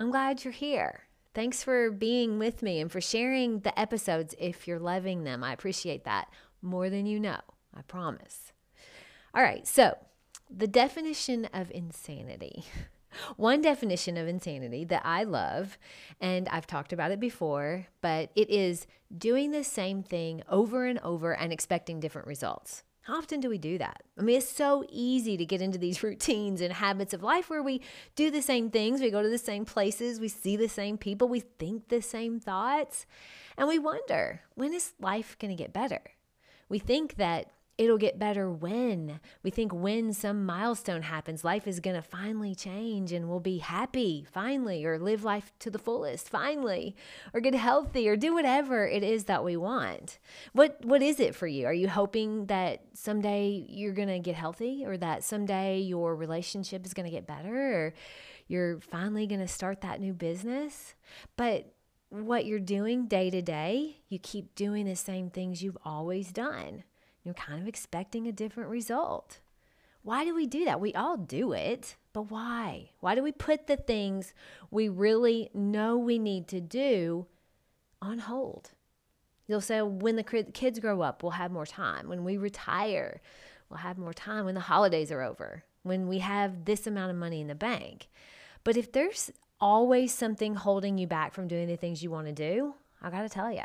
I'm glad you're here. Thanks for being with me and for sharing the episodes if you're loving them. I appreciate that more than you know. I promise. All right, so the definition of insanity. One definition of insanity that I love, and I've talked about it before, but it is doing the same thing over and over and expecting different results. How often do we do that? I mean, it's so easy to get into these routines and habits of life where we do the same things, we go to the same places, we see the same people, we think the same thoughts, and we wonder when is life going to get better? We think that it'll get better when. We think when some milestone happens life is going to finally change and we'll be happy finally or live life to the fullest finally or get healthy or do whatever it is that we want. What what is it for you? Are you hoping that someday you're going to get healthy or that someday your relationship is going to get better or you're finally going to start that new business? But what you're doing day to day you keep doing the same things you've always done you're kind of expecting a different result. Why do we do that? We all do it, but why? Why do we put the things we really know we need to do on hold? You'll say, when the kids grow up, we'll have more time. When we retire, we'll have more time. When the holidays are over, when we have this amount of money in the bank. But if there's always something holding you back from doing the things you want to do, I got to tell you,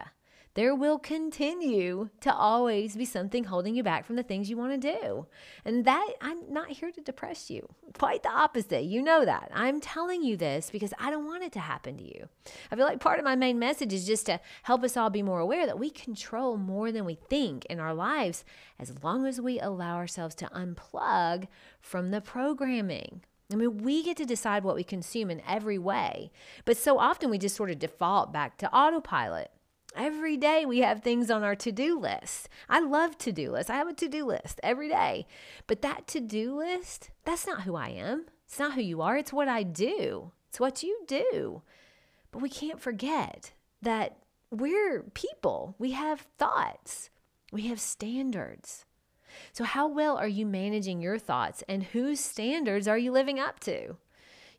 there will continue to always be something holding you back from the things you want to do. And that, I'm not here to depress you. Quite the opposite. You know that. I'm telling you this because I don't want it to happen to you. I feel like part of my main message is just to help us all be more aware that we control more than we think in our lives as long as we allow ourselves to unplug from the programming. I mean, we get to decide what we consume in every way, but so often we just sort of default back to autopilot. Every day we have things on our to do list. I love to do lists. I have a to do list every day. But that to do list, that's not who I am. It's not who you are. It's what I do, it's what you do. But we can't forget that we're people, we have thoughts, we have standards. So, how well are you managing your thoughts and whose standards are you living up to?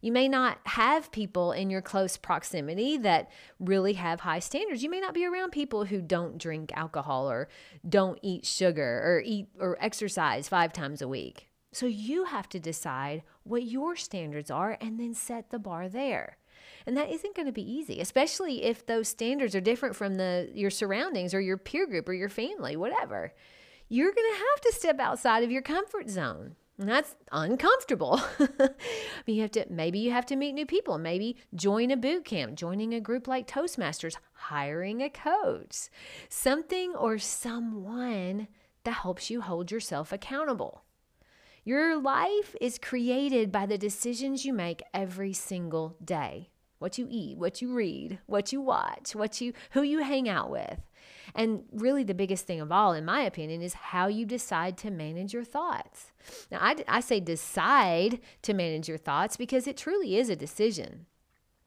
You may not have people in your close proximity that really have high standards. You may not be around people who don't drink alcohol or don't eat sugar or eat or exercise five times a week. So you have to decide what your standards are and then set the bar there. And that isn't going to be easy, especially if those standards are different from the your surroundings or your peer group or your family, whatever. You're going to have to step outside of your comfort zone. That's uncomfortable. you have to maybe you have to meet new people, maybe join a boot camp, joining a group like Toastmasters, hiring a coach, something or someone that helps you hold yourself accountable. Your life is created by the decisions you make every single day. What you eat, what you read, what you watch, what you who you hang out with. And really, the biggest thing of all, in my opinion, is how you decide to manage your thoughts. Now, I, I say decide to manage your thoughts because it truly is a decision.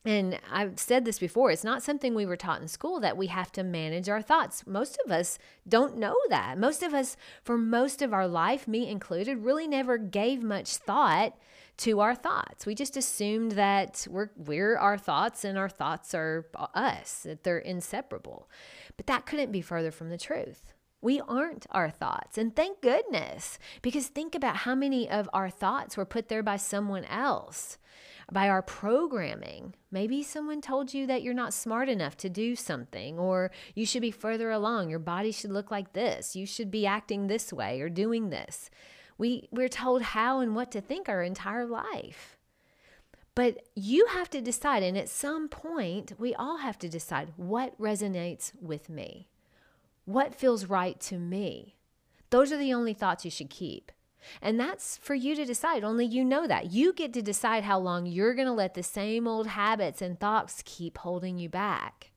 And I've said this before, it's not something we were taught in school that we have to manage our thoughts. Most of us don't know that. Most of us, for most of our life, me included, really never gave much thought to our thoughts. We just assumed that we're, we're our thoughts and our thoughts are us, that they're inseparable. But that couldn't be further from the truth. We aren't our thoughts. And thank goodness, because think about how many of our thoughts were put there by someone else, by our programming. Maybe someone told you that you're not smart enough to do something, or you should be further along. Your body should look like this. You should be acting this way or doing this. We, we're told how and what to think our entire life. But you have to decide, and at some point, we all have to decide what resonates with me, what feels right to me. Those are the only thoughts you should keep. And that's for you to decide. Only you know that. You get to decide how long you're going to let the same old habits and thoughts keep holding you back.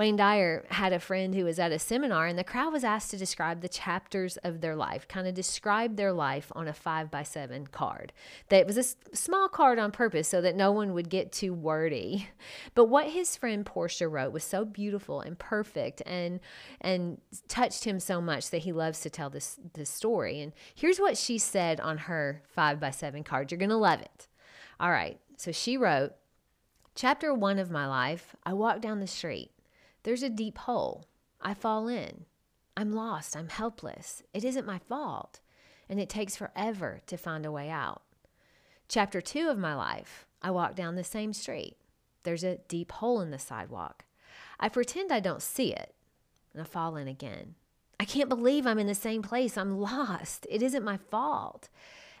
Wayne Dyer had a friend who was at a seminar, and the crowd was asked to describe the chapters of their life, kind of describe their life on a five by seven card. That was a small card on purpose so that no one would get too wordy. But what his friend Portia wrote was so beautiful and perfect, and and touched him so much that he loves to tell this this story. And here's what she said on her five by seven card. You're gonna love it. All right. So she wrote, Chapter one of my life, I walk down the street. There's a deep hole. I fall in. I'm lost. I'm helpless. It isn't my fault. And it takes forever to find a way out. Chapter two of my life, I walk down the same street. There's a deep hole in the sidewalk. I pretend I don't see it, and I fall in again. I can't believe I'm in the same place. I'm lost. It isn't my fault.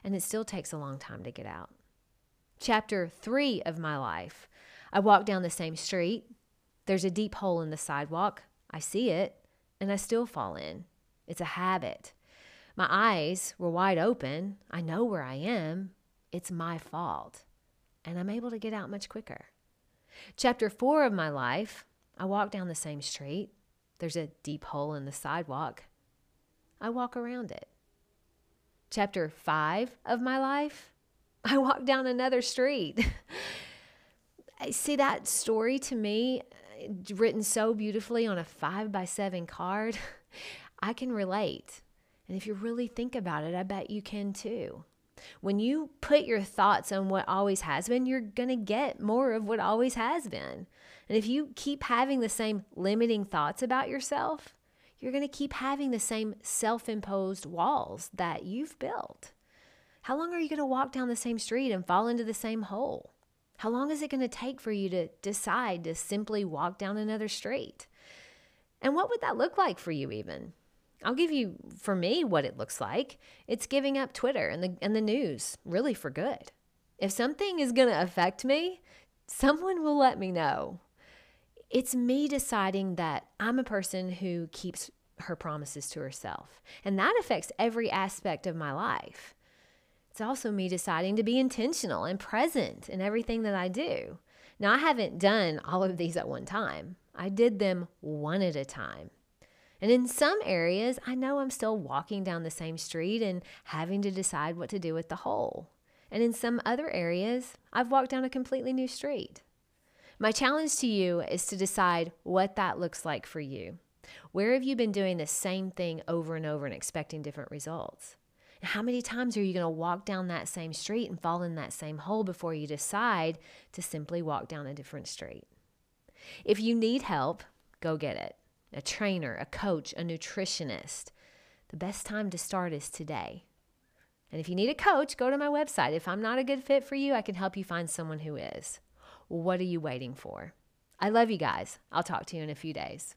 And it still takes a long time to get out. Chapter three of my life, I walk down the same street. There's a deep hole in the sidewalk. I see it, and I still fall in. It's a habit. My eyes were wide open. I know where I am. It's my fault. And I'm able to get out much quicker. Chapter four of my life, I walk down the same street. There's a deep hole in the sidewalk. I walk around it. Chapter five of my life, I walk down another street. See, that story to me written so beautifully on a five by seven card, I can relate. And if you really think about it, I bet you can too. When you put your thoughts on what always has been, you're going to get more of what always has been. And if you keep having the same limiting thoughts about yourself, you're going to keep having the same self imposed walls that you've built. How long are you going to walk down the same street and fall into the same hole? How long is it going to take for you to decide to simply walk down another street? And what would that look like for you, even? I'll give you, for me, what it looks like. It's giving up Twitter and the, and the news, really for good. If something is going to affect me, someone will let me know. It's me deciding that I'm a person who keeps her promises to herself. And that affects every aspect of my life. It's also me deciding to be intentional and present in everything that I do. Now, I haven't done all of these at one time, I did them one at a time. And in some areas, I know I'm still walking down the same street and having to decide what to do with the hole. And in some other areas, I've walked down a completely new street. My challenge to you is to decide what that looks like for you. Where have you been doing the same thing over and over and expecting different results? How many times are you going to walk down that same street and fall in that same hole before you decide to simply walk down a different street? If you need help, go get it. A trainer, a coach, a nutritionist. The best time to start is today. And if you need a coach, go to my website. If I'm not a good fit for you, I can help you find someone who is. What are you waiting for? I love you guys. I'll talk to you in a few days.